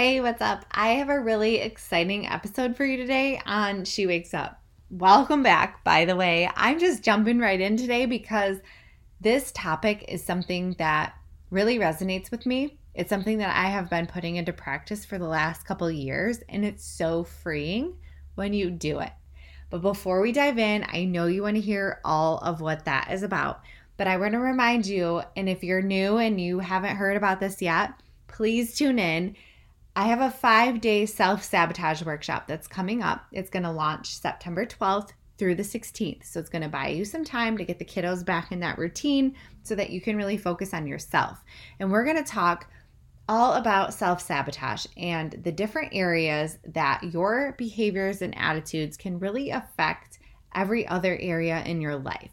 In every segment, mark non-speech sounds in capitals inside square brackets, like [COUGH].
Hey, what's up? I have a really exciting episode for you today on She Wakes Up. Welcome back, by the way. I'm just jumping right in today because this topic is something that really resonates with me. It's something that I have been putting into practice for the last couple years, and it's so freeing when you do it. But before we dive in, I know you want to hear all of what that is about. But I want to remind you, and if you're new and you haven't heard about this yet, please tune in I have a five day self sabotage workshop that's coming up. It's going to launch September 12th through the 16th. So it's going to buy you some time to get the kiddos back in that routine so that you can really focus on yourself. And we're going to talk all about self sabotage and the different areas that your behaviors and attitudes can really affect every other area in your life.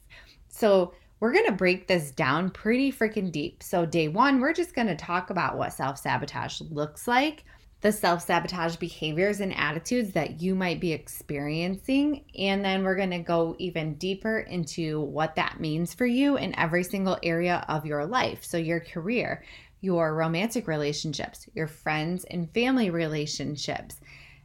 So, we're going to break this down pretty freaking deep. So, day one, we're just going to talk about what self sabotage looks like, the self sabotage behaviors and attitudes that you might be experiencing. And then we're going to go even deeper into what that means for you in every single area of your life. So, your career, your romantic relationships, your friends and family relationships.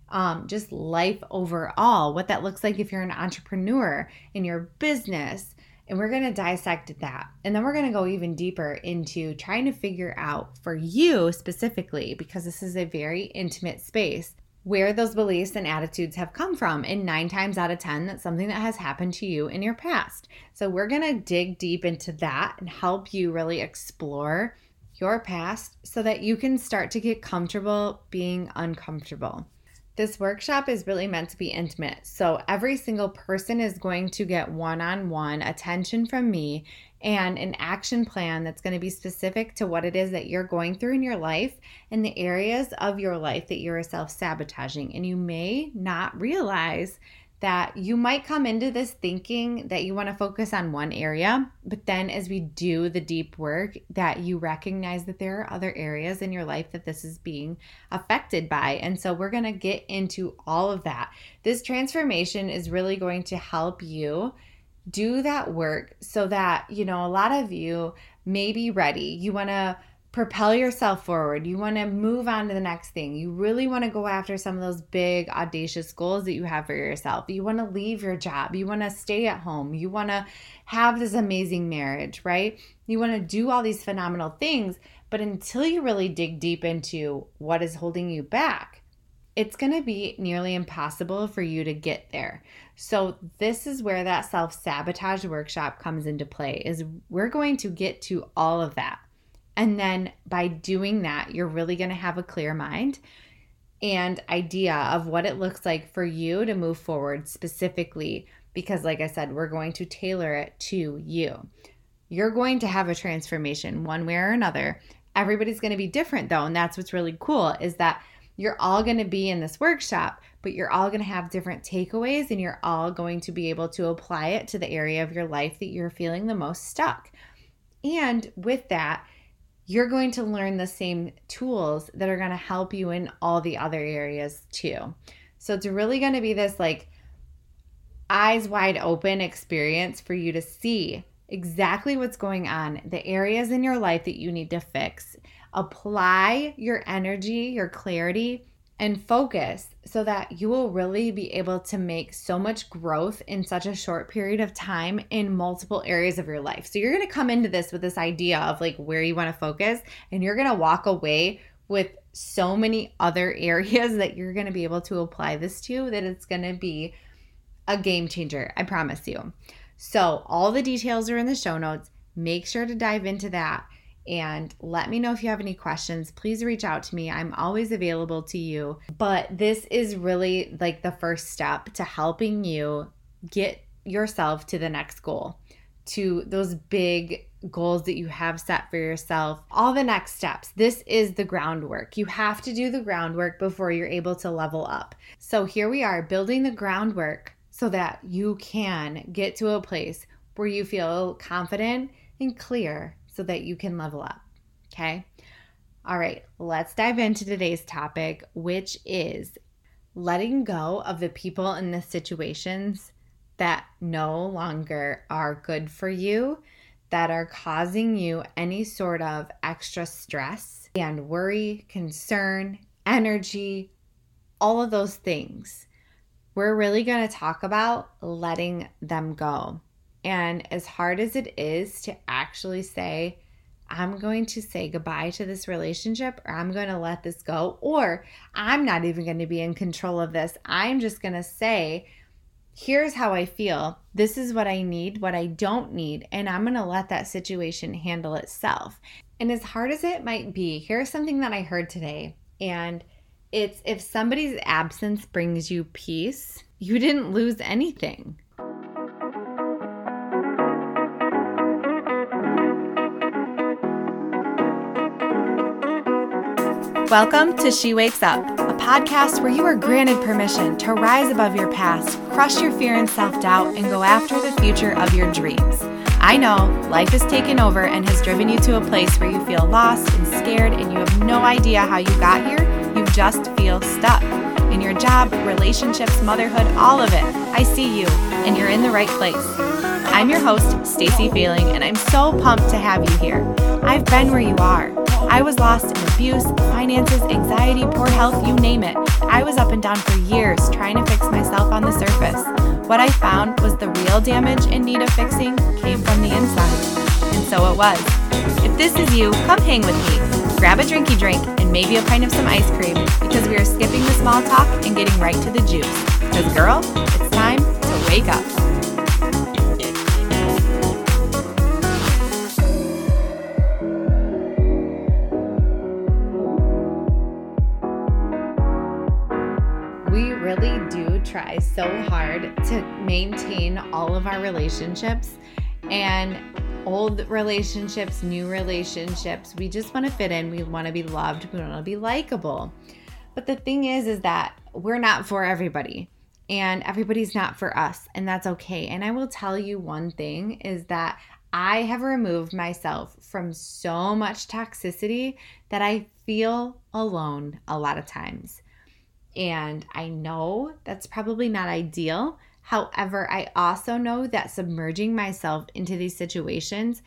Um, just life overall, what that looks like if you're an entrepreneur in your business, and we're going to dissect that. And then we're going to go even deeper into trying to figure out for you specifically, because this is a very intimate space, where those beliefs and attitudes have come from. And nine times out of 10, that's something that has happened to you in your past. So we're going to dig deep into that and help you really explore your past so that you can start to get comfortable being uncomfortable. This workshop is really meant to be intimate. So every single person is going to get one on one attention from me and an action plan that's going to be specific to what it is that you're going through in your life and the areas of your life that you're self sabotaging. And you may not realize that you might come into this thinking that you want to focus on one area, but then as we do the deep work, that you recognize that there are other areas in your life that this is being affected by. And so we're going to get into all of that. This transformation is really going to help you do that work so that, you know, a lot of you may be ready. You want to propel yourself forward. You want to move on to the next thing. You really want to go after some of those big, audacious goals that you have for yourself. You want to leave your job. You want to stay at home. You want to have this amazing marriage, right? You want to do all these phenomenal things. But until you really dig deep into what is holding you back, it's going to be nearly impossible for you to get there. So this is where that self-sabotage workshop comes into play is we're going to get to all of that and then by doing that, you're really going to have a clear mind and idea of what it looks like for you to move forward specifically. Because, like I said, we're going to tailor it to you. You're going to have a transformation one way or another. Everybody's going to be different, though. And that's what's really cool is that you're all going to be in this workshop, but you're all going to have different takeaways and you're all going to be able to apply it to the area of your life that you're feeling the most stuck. And with that, you're going to learn the same tools that are going to help you in all the other areas too. So it's really going to be this like eyes wide open experience for you to see exactly what's going on, the areas in your life that you need to fix. Apply your energy, your clarity and focus so that you will really be able to make so much growth in such a short period of time in multiple areas of your life. So you're going to come into this with this idea of like where you want to focus and you're going to walk away with so many other [LAUGHS] areas that you're going to be able to apply this to that it's going to be a game changer. I promise you. So all the details are in the show notes. Make sure to dive into that and let me know if you have any questions. Please reach out to me. I'm always available to you. But this is really like the first step to helping you get yourself to the next goal, to those big goals that you have set for yourself, all the next steps. This is the groundwork. You have to do the groundwork before you're able to level up. So here we are building the groundwork so that you can get to a place where you feel confident and clear so that you can level up. Okay. All right, let's dive into today's topic, which is letting go of the people and the situations that no longer are good for you, that are causing you any sort of extra stress and worry, concern, energy, all of those things. We're really going to talk about letting them go. And as hard as it is to actually say, I'm going to say goodbye to this relationship or I'm going to let this go, or I'm not even going to be in control of this. I'm just going to say, here's how I feel. This is what I need, what I don't need, and I'm going to let that situation handle itself. And as hard as it might be, here's something that I heard today. And it's if somebody's absence brings you peace, you didn't lose anything. Welcome to She Wakes Up, a podcast where you are granted permission to rise above your past, crush your fear and self doubt, and go after the future of your dreams. I know life has taken over and has driven you to a place where you feel lost and scared and you have no idea how you got here. You just feel stuck. In your job, relationships, motherhood, all of it. I see you, and you're in the right place. I'm your host, Stacy Feeling, and I'm so pumped to have you here. I've been where you are. I was lost in abuse, finances, anxiety, poor health, you name it. I was up and down for years trying to fix myself on the surface. What I found was the real damage in need of fixing came from the inside. And so it was. If this is you, come hang with me. Grab a drinky drink and maybe a pint of some ice cream because we are skipping the small talk and getting right to the juice. Because, girl, it's time to wake up. Try so hard to maintain all of our relationships and old relationships, new relationships. We just want to fit in. We want to be loved. We want to be likable. But the thing is, is that we're not for everybody and everybody's not for us. And that's okay. And I will tell you one thing is that I have removed myself from so much toxicity that I feel alone a lot of times. And I know that's probably not ideal. However, I also know that submerging myself into these situations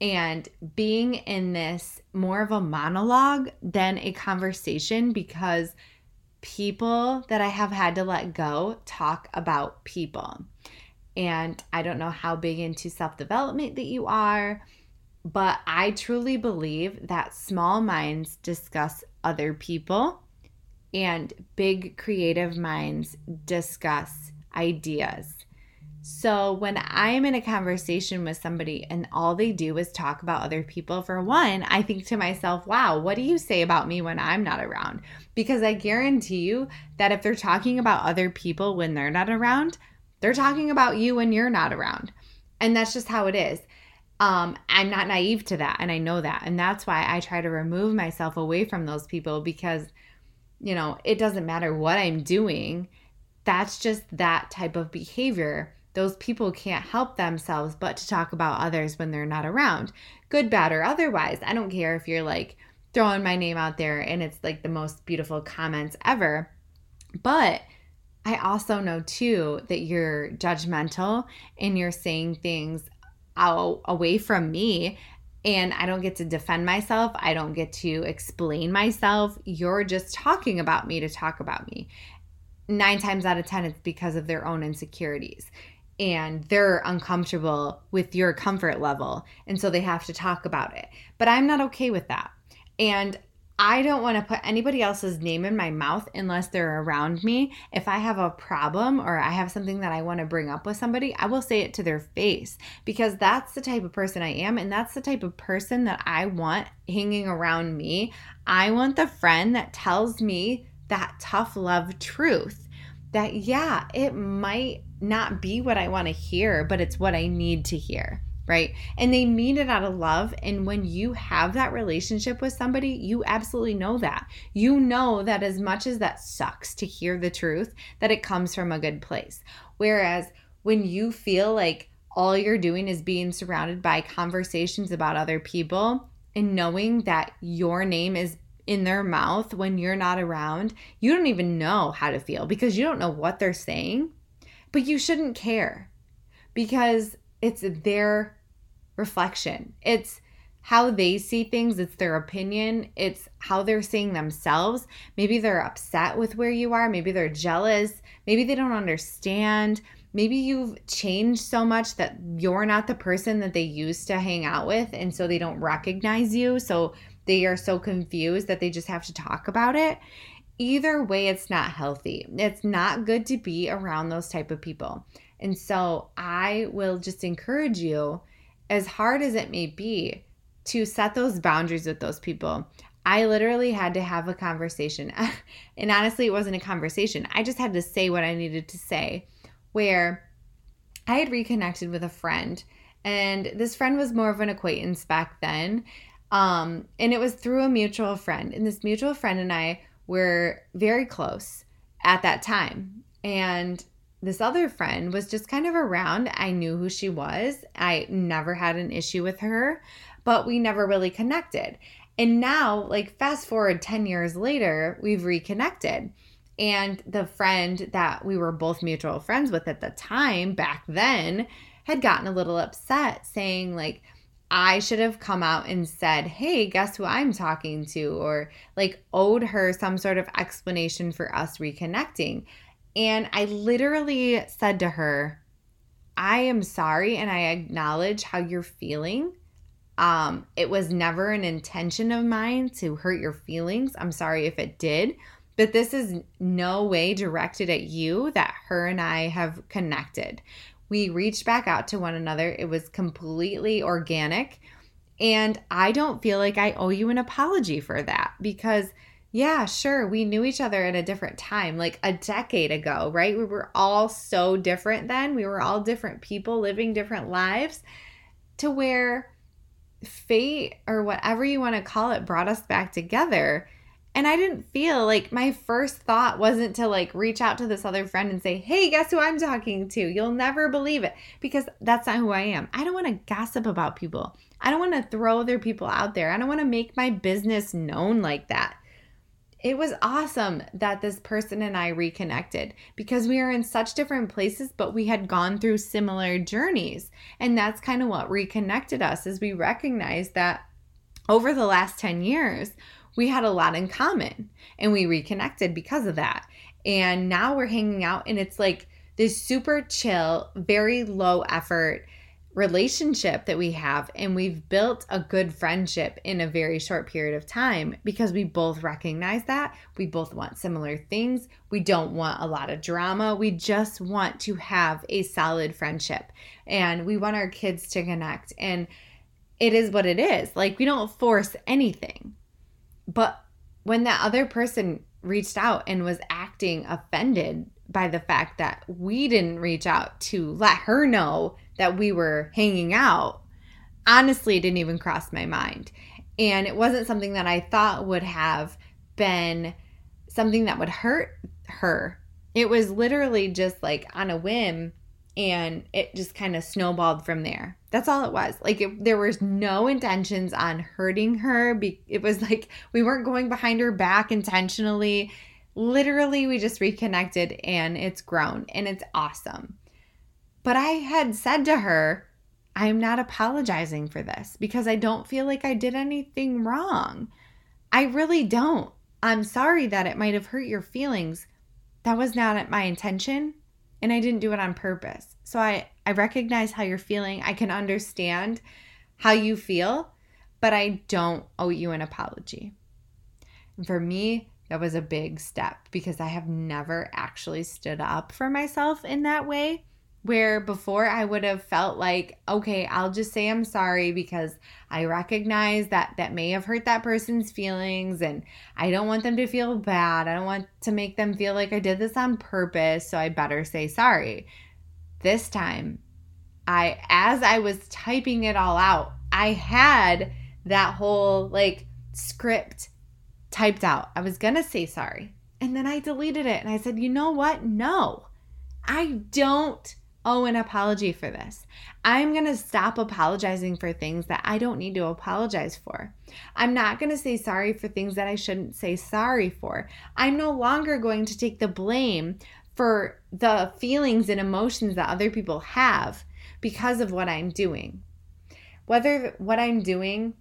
and being in this more of a monologue than a conversation because people that I have had to let go talk about people. And I don't know how big into self development that you are, but I truly believe that small minds discuss other people and big creative minds discuss ideas. So when I'm in a conversation with somebody and all they do is talk about other people, for one, I think to myself, wow, what do you say about me when I'm not around? Because I guarantee you that if they're talking about other people when they're not around, they're talking about you when you're not around. And that's just how it is. Um, I'm not naive to that, and I know that. And that's why I try to remove myself away from those people because – you know, it doesn't matter what I'm doing. That's just that type of behavior. Those people can't help themselves but to talk about others when they're not around, good, bad, or otherwise. I don't care if you're like throwing my name out there and it's like the most beautiful comments ever. But I also know too that you're judgmental and you're saying things out away from me and I don't get to defend myself. I don't get to explain myself. You're just talking about me to talk about me. Nine times out of 10, it's because of their own insecurities and they're uncomfortable with your comfort level. And so they have to talk about it. But I'm not okay with that. And I don't want to put anybody else's name in my mouth unless they're around me. If I have a problem or I have something that I want to bring up with somebody, I will say it to their face because that's the type of person I am. And that's the type of person that I want hanging around me. I want the friend that tells me that tough love truth that, yeah, it might not be what I want to hear, but it's what I need to hear right? And they mean it out of love. And when you have that relationship with somebody, you absolutely know that. You know that as much as that sucks to hear the truth, that it comes from a good place. Whereas when you feel like all you're doing is being surrounded by conversations about other people and knowing that your name is in their mouth when you're not around, you don't even know how to feel because you don't know what they're saying. But you shouldn't care because it's their reflection. It's how they see things, it's their opinion, it's how they're seeing themselves. Maybe they're upset with where you are, maybe they're jealous, maybe they don't understand. Maybe you've changed so much that you're not the person that they used to hang out with, and so they don't recognize you. So they are so confused that they just have to talk about it. Either way, it's not healthy. It's not good to be around those type of people. And so I will just encourage you, as hard as it may be, to set those boundaries with those people. I literally had to have a conversation. [LAUGHS] and honestly, it wasn't a conversation. I just had to say what I needed to say. Where I had reconnected with a friend, and this friend was more of an acquaintance back then. Um, and it was through a mutual friend. And this mutual friend and I were very close at that time. And this other friend was just kind of around. I knew who she was. I never had an issue with her, but we never really connected. And now, like, fast forward 10 years later, we've reconnected. And the friend that we were both mutual friends with at the time, back then, had gotten a little upset, saying, like, I should have come out and said, Hey, guess who I'm talking to? Or like owed her some sort of explanation for us reconnecting. And I literally said to her, I am sorry and I acknowledge how you're feeling. Um, it was never an intention of mine to hurt your feelings. I'm sorry if it did, but this is no way directed at you that her and I have connected. We reached back out to one another. It was completely organic. And I don't feel like I owe you an apology for that because, yeah, sure, we knew each other at a different time, like a decade ago, right? We were all so different then. We were all different people living different lives to where fate or whatever you want to call it brought us back together. And I didn't feel like my first thought wasn't to like reach out to this other friend and say, hey, guess who I'm talking to? You'll never believe it. Because that's not who I am. I don't want to gossip about people. I don't want to throw other people out there. I don't want to make my business known like that. It was awesome that this person and I reconnected because we are in such different places, but we had gone through similar journeys. And that's kind of what reconnected us is we recognized that over the last 10 years, we had a lot in common and we reconnected because of that. And now we're hanging out and it's like this super chill, very low effort relationship that we have and we've built a good friendship in a very short period of time because we both recognize that. We both want similar things. We don't want a lot of drama. We just want to have a solid friendship and we want our kids to connect and it is what it is. Like we don't force anything. But when that other person reached out and was acting offended by the fact that we didn't reach out to let her know that we were hanging out, honestly, didn't even cross my mind. And it wasn't something that I thought would have been something that would hurt her. It was literally just like on a whim and it just kind of snowballed from there. That's all it was. Like it, there was no intentions on hurting her. It was like we weren't going behind her back intentionally. Literally, we just reconnected and it's grown and it's awesome. But I had said to her, I'm not apologizing for this because I don't feel like I did anything wrong. I really don't. I'm sorry that it might have hurt your feelings. That was not my intention and I didn't do it on purpose. So I I recognize how you're feeling. I can understand how you feel, but I don't owe you an apology. And for me, that was a big step because I have never actually stood up for myself in that way where before I would have felt like, okay, I'll just say I'm sorry because I recognize that that may have hurt that person's feelings and I don't want them to feel bad. I don't want to make them feel like I did this on purpose, so I better say sorry. This time, I as I was typing it all out, I had that whole like script typed out. I was going to say sorry. And then I deleted it and I said, "You know what? No. I don't owe an apology for this. I'm going to stop apologizing for things that I don't need to apologize for. I'm not going to say sorry for things that I shouldn't say sorry for. I'm no longer going to take the blame for the feelings and emotions that other people have because of what I'm doing. Whether what I'm doing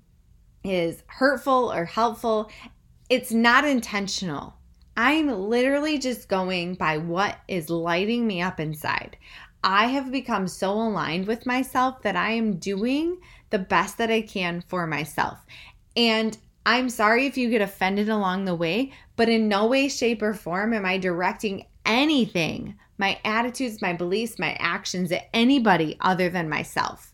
is hurtful or helpful, it's not intentional. I'm literally just going by what is lighting me up inside. I have become so aligned with myself that I am doing the best that I can for myself. And I'm sorry if you get offended along the way, but in no way, shape, or form am I directing anything, my attitudes, my beliefs, my actions at anybody other than myself.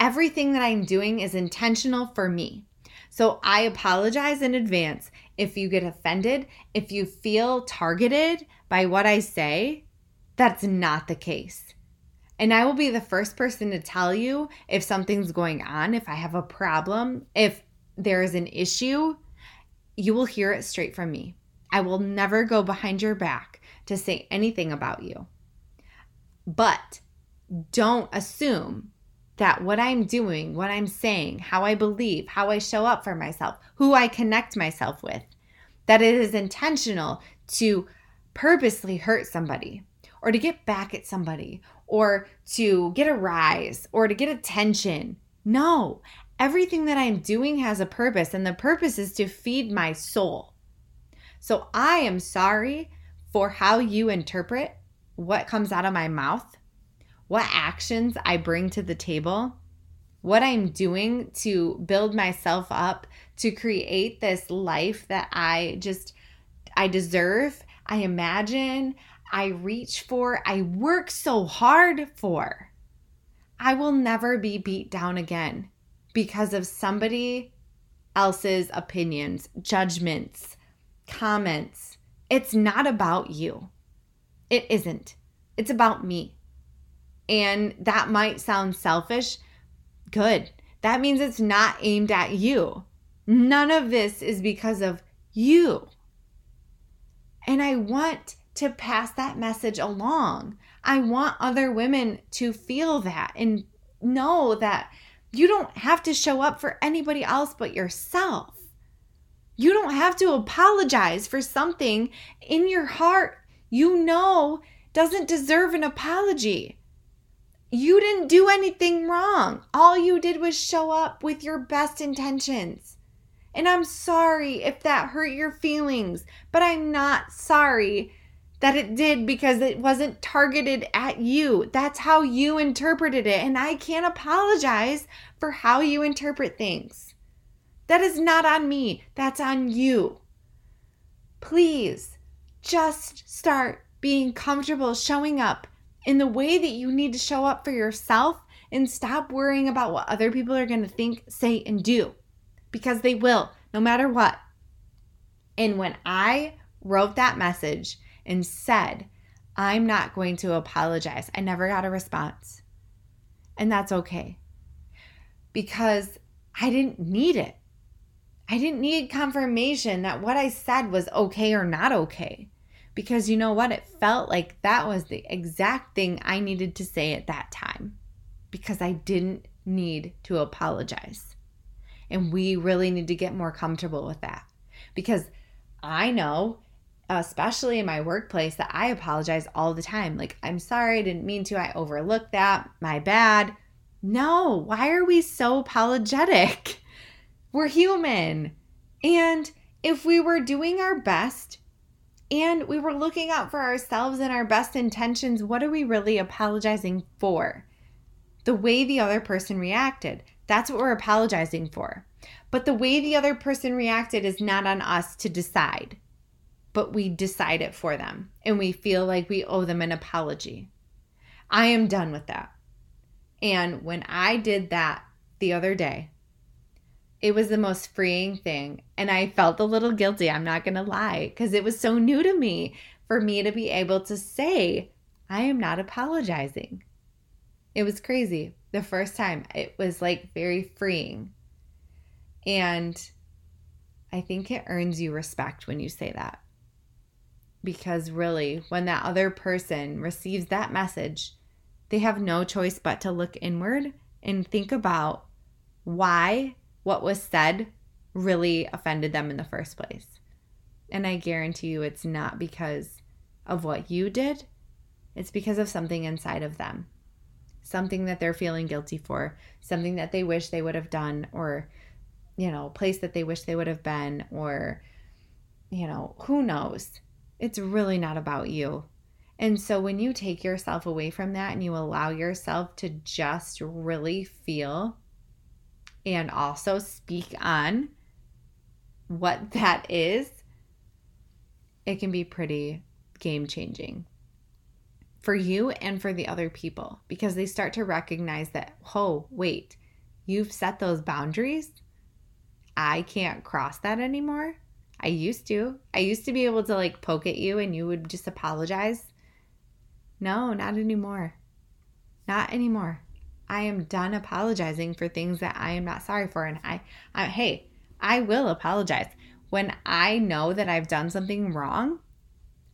Everything that I'm doing is intentional for me. So I apologize in advance if you get offended, if you feel targeted by what I say. That's not the case. And I will be the first person to tell you if something's going on, if I have a problem, if there is an issue, you will hear it straight from me. I will never go behind your back to say anything about you. But don't assume that what I'm doing, what I'm saying, how I believe, how I show up for myself, who I connect myself with, that it is intentional to purposely hurt somebody or to get back at somebody or to get a rise or to get attention. No, everything that I'm doing has a purpose, and the purpose is to feed my soul. So I am sorry for how you interpret what comes out of my mouth, what actions I bring to the table, what I'm doing to build myself up to create this life that I just I deserve, I imagine, I reach for, I work so hard for. I will never be beat down again because of somebody else's opinions, judgments, comments. It's not about you. It isn't. It's about me. And that might sound selfish. Good. That means it's not aimed at you. None of this is because of you. And I want to pass that message along. I want other women to feel that and know that you don't have to show up for anybody else but yourself. You don't have to apologize for something in your heart you know doesn't deserve an apology. You didn't do anything wrong. All you did was show up with your best intentions. And I'm sorry if that hurt your feelings, but I'm not sorry that it did because it wasn't targeted at you. That's how you interpreted it. And I can't apologize for how you interpret things. That is not on me, that's on you. Please just start being comfortable showing up in the way that you need to show up for yourself and stop worrying about what other people are going to think, say, and do because they will, no matter what. And when I wrote that message, and said, I'm not going to apologize. I never got a response. And that's okay because I didn't need it. I didn't need confirmation that what I said was okay or not okay. Because you know what? It felt like that was the exact thing I needed to say at that time because I didn't need to apologize. And we really need to get more comfortable with that because I know especially in my workplace, that I apologize all the time. Like, I'm sorry, I didn't mean to. I overlooked that. My bad. No, why are we so apologetic? [LAUGHS] We're human. And if we were doing our best and we were looking out for ourselves and our best intentions, what are we really apologizing for? The way the other person reacted. That's what we're apologizing for. But the way the other person reacted is not on us to decide but we decide it for them and we feel like we owe them an apology. I am done with that. And when I did that the other day, it was the most freeing thing. And I felt a little guilty, I'm not going to lie, because it was so new to me for me to be able to say, I am not apologizing. It was crazy. The first time, it was like very freeing. And I think it earns you respect when you say that. Because really, when that other person receives that message, they have no choice but to look inward and think about why what was said really offended them in the first place. And I guarantee you it's not because of what you did, it's because of something inside of them. Something that they're feeling guilty for, something that they wish they would have done, or you know, place that they wish they would have been, or, you know, who knows? It's really not about you. And so when you take yourself away from that and you allow yourself to just really feel and also speak on what that is, it can be pretty game changing for you and for the other people because they start to recognize that, oh, wait, you've set those boundaries. I can't cross that anymore. I used to. I used to be able to like poke at you and you would just apologize no, not anymore. Not anymore. I am done apologizing for things that I am not sorry for. And I, I hey, I will apologize. When I know that I've done something wrong,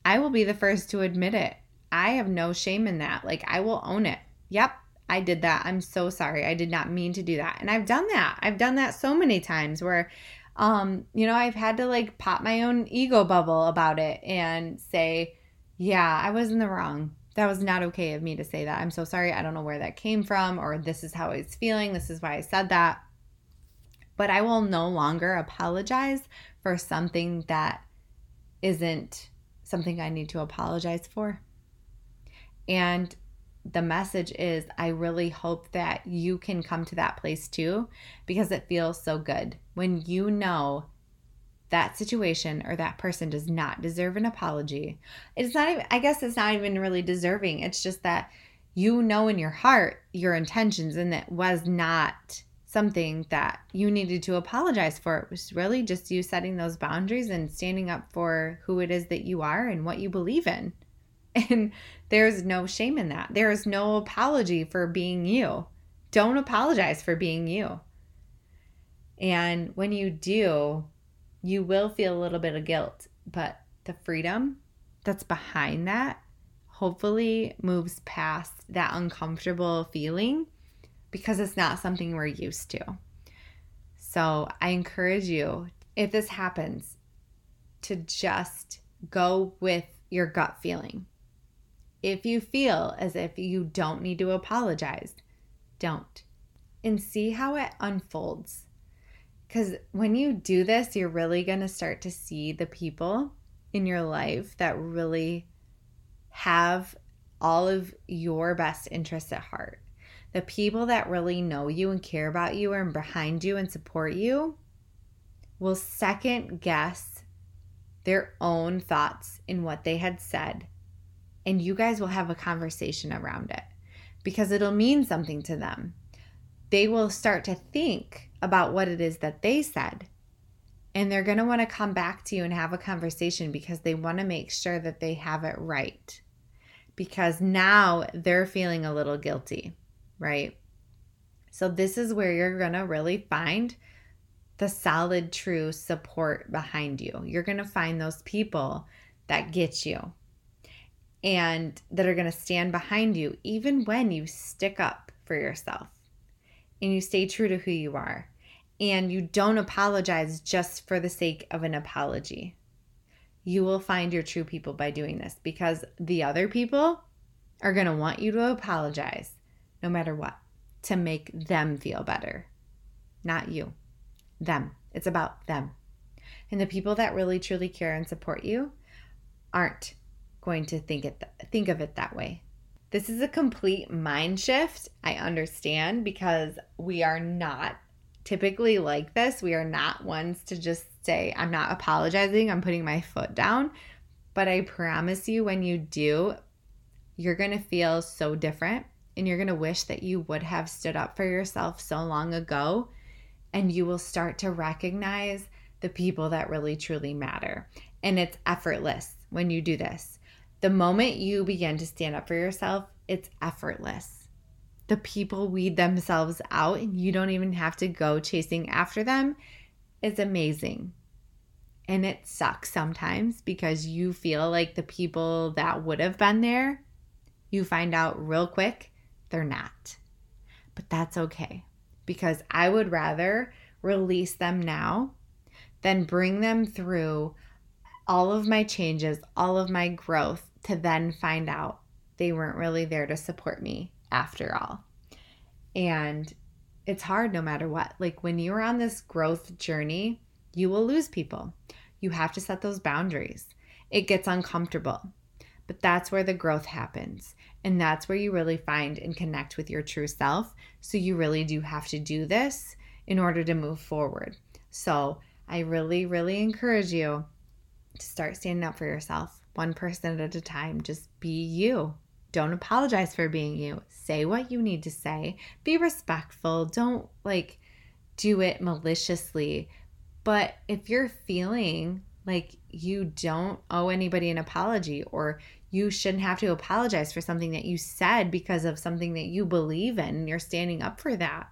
I will be the first to admit it. I have no shame in that. Like, I will own it. Yep, I did that. I'm so sorry. I did not mean to do that. And I've done that. I've done that so many times where, um, you know, I've had to like pop my own ego bubble about it and say, yeah, I was in the wrong that was not okay of me to say that. I'm so sorry. I don't know where that came from, or this is how I was feeling. This is why I said that. But I will no longer apologize for something that isn't something I need to apologize for. And the message is I really hope that you can come to that place too because it feels so good when you know that situation or that person does not deserve an apology. It's not even, I guess it's not even really deserving. It's just that you know in your heart your intentions and it was not something that you needed to apologize for. It was really just you setting those boundaries and standing up for who it is that you are and what you believe in. And there's no shame in that. There is no apology for being you. Don't apologize for being you. And when you do, you will feel a little bit of guilt, but the freedom that's behind that hopefully moves past that uncomfortable feeling because it's not something we're used to. So I encourage you, if this happens, to just go with your gut feeling. If you feel as if you don't need to apologize, don't. And see how it unfolds. Because when you do this, you're really going to start to see the people in your life that really have all of your best interests at heart. The people that really know you and care about you and behind you and support you will second guess their own thoughts in what they had said. And you guys will have a conversation around it because it'll mean something to them. They will start to think about what it is that they said. And they're going to want to come back to you and have a conversation because they want to make sure that they have it right. Because now they're feeling a little guilty, right? So, this is where you're going to really find the solid, true support behind you. You're going to find those people that get you and that are going to stand behind you even when you stick up for yourself and you stay true to who you are and you don't apologize just for the sake of an apology. You will find your true people by doing this because the other people are going to want you to apologize no matter what to make them feel better. Not you, them. It's about them. And the people that really truly care and support you aren't going to think it think of it that way. This is a complete mind shift. I understand because we are not typically like this. We are not ones to just say, I'm not apologizing, I'm putting my foot down. But I promise you, when you do, you're going to feel so different and you're going to wish that you would have stood up for yourself so long ago. And you will start to recognize the people that really truly matter. And it's effortless when you do this. The moment you begin to stand up for yourself, it's effortless the people weed themselves out and you don't even have to go chasing after them is amazing. And it sucks sometimes because you feel like the people that would have been there, you find out real quick they're not. But that's okay because I would rather release them now than bring them through all of my changes, all of my growth to then find out they weren't really there to support me after all. And it's hard no matter what. Like when you're on this growth journey, you will lose people. You have to set those boundaries. It gets uncomfortable, but that's where the growth happens. And that's where you really find and connect with your true self. So you really do have to do this in order to move forward. So I really, really encourage you to start standing up for yourself one person at a time. Just be you. Don't apologize for being you. Say what you need to say. Be respectful. Don't like do it maliciously. But if you're feeling like you don't owe anybody an apology or you shouldn't have to apologize for something that you said because of something that you believe in and you're standing up for that,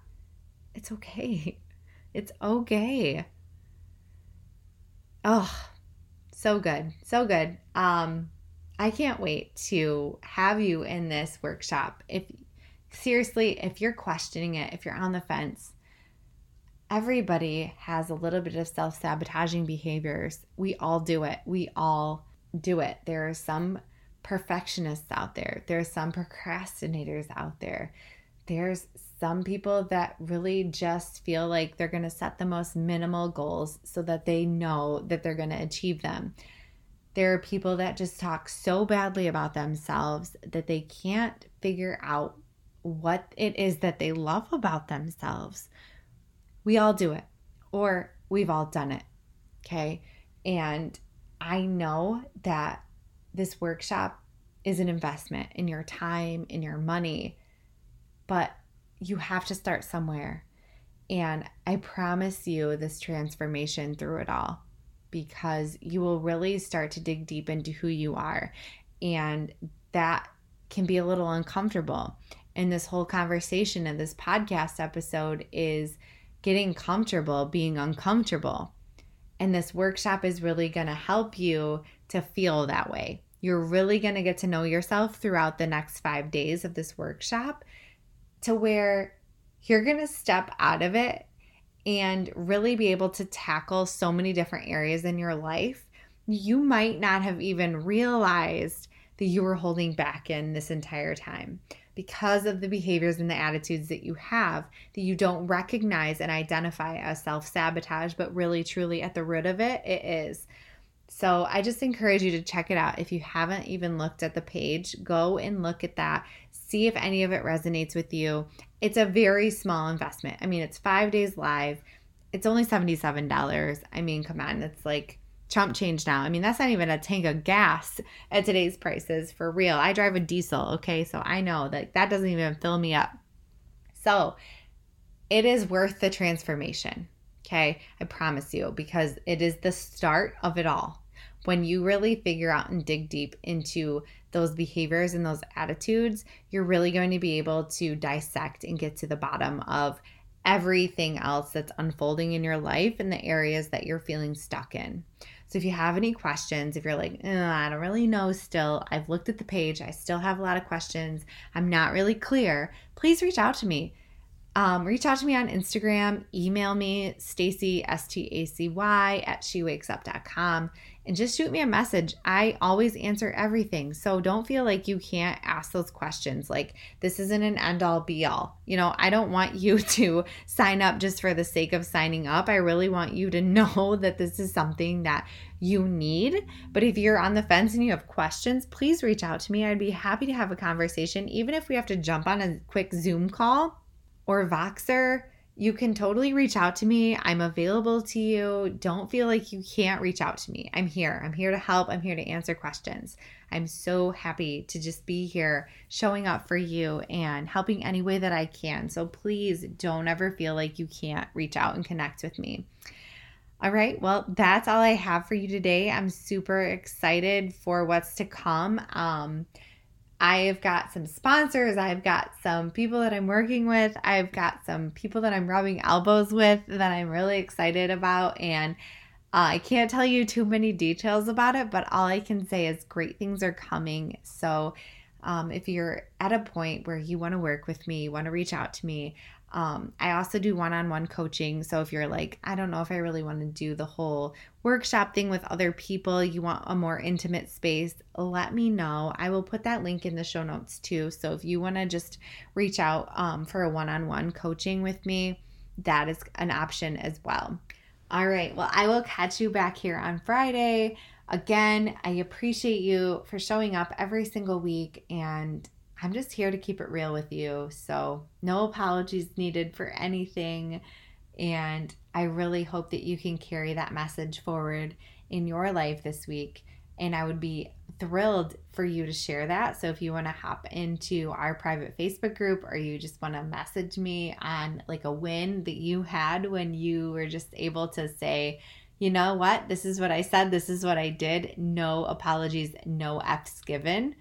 it's okay. [LAUGHS] It's okay. Oh, so good. So good. Um I can't wait to have you in this workshop. If seriously, if you're questioning it, if you're on the fence, everybody has a little bit of self sabotaging behaviors. We all do it. We all do it. There are some perfectionists out there, there are some procrastinators out there. There's some people that really just feel like they're going to set the most minimal goals so that they know that they're going to achieve them. There are people that just talk so badly about themselves that they can't figure out what it is that they love about themselves. We all do it, or we've all done it. Okay. And I know that this workshop is an investment in your time, in your money, but you have to start somewhere. And I promise you this transformation through it all because you will really start to dig deep into who you are. And that can be a little uncomfortable. And this whole conversation and this podcast episode is getting comfortable being uncomfortable. And this workshop is really going to help you to feel that way. You're really going to get to know yourself throughout the next five days of this workshop to where you're going to step out of it and really be able to tackle so many different areas in your life, you might not have even realized that you were holding back in this entire time because of the behaviors and the attitudes that you have that you don't recognize and identify as self sabotage, but really, truly at the root of it, it is. So I just encourage you to check it out. If you haven't even looked at the page, go and look at that. See if any of it resonates with you. It's a very small investment. I mean, it's five days live. It's only $77. I mean, come on, it's like chump change now. I mean, that's not even a tank of gas at today's prices for real. I drive a diesel, okay? So I know that that doesn't even fill me up. So it is worth the transformation, okay? I promise you, because it is the start of it all. When you really figure out and dig deep into those behaviors and those attitudes, you're really going to be able to dissect and get to the bottom of everything else that's unfolding in your life and the areas that you're feeling stuck in. So if you have any questions, if you're like, I don't really know still, I've looked at the page, I still have a lot of questions, I'm not really clear, please reach out to me. Um, reach out to me on Instagram, email me, Stacy, S T A C Y, at shewakesUp.com and just shoot me a message. I always answer everything. So don't feel like you can't ask those questions. Like, this isn't an end all be all. You know, I don't want you [LAUGHS] to sign up just for the sake of signing up. I really want you to [LAUGHS] know that this is something that you need. But if you're on the fence and you have questions, please reach out to me. I'd be happy to have a conversation, even if we have to jump on a quick Zoom call or Voxer you can totally reach out to me. I'm available to you. Don't feel like you can't reach out to me. I'm here. I'm here to help. I'm here to answer questions. I'm so happy to just be here showing up for you and helping any way that I can. So please don't ever feel like you can't reach out and connect with me. All right, well, that's all I have for you today. I'm super excited for what's to come. Um, I've got some sponsors, I've got some people that I'm working with, I've got some people that I'm rubbing elbows with that I'm really excited about. And uh, I can't tell you too many details about it, but all I can say is great things are coming. So um, if you're at a point where you want to work with me, you want to reach out to me, Um, I also do one on one coaching. So if you're like, I don't know if I really want to do the whole workshop thing with other people, you want a more intimate space, let me know. I will put that link in the show notes too. So if you want to just reach out um, for a one on one coaching with me, that is an option as well. All right. Well, I will catch you back here on Friday. Again, I appreciate you for showing up every single week and I'm just here to keep it real with you. So, no apologies needed for anything. And I really hope that you can carry that message forward in your life this week. And I would be thrilled for you to share that. So, if you want to hop into our private Facebook group or you just want to message me on like a win that you had when you were just able to say, you know what, this is what I said, this is what I did, no apologies, no F's given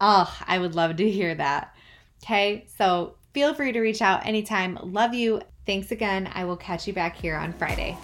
Oh, I would love to hear that. Okay, so feel free to reach out anytime. Love you. Thanks again. I will catch you back here on Friday.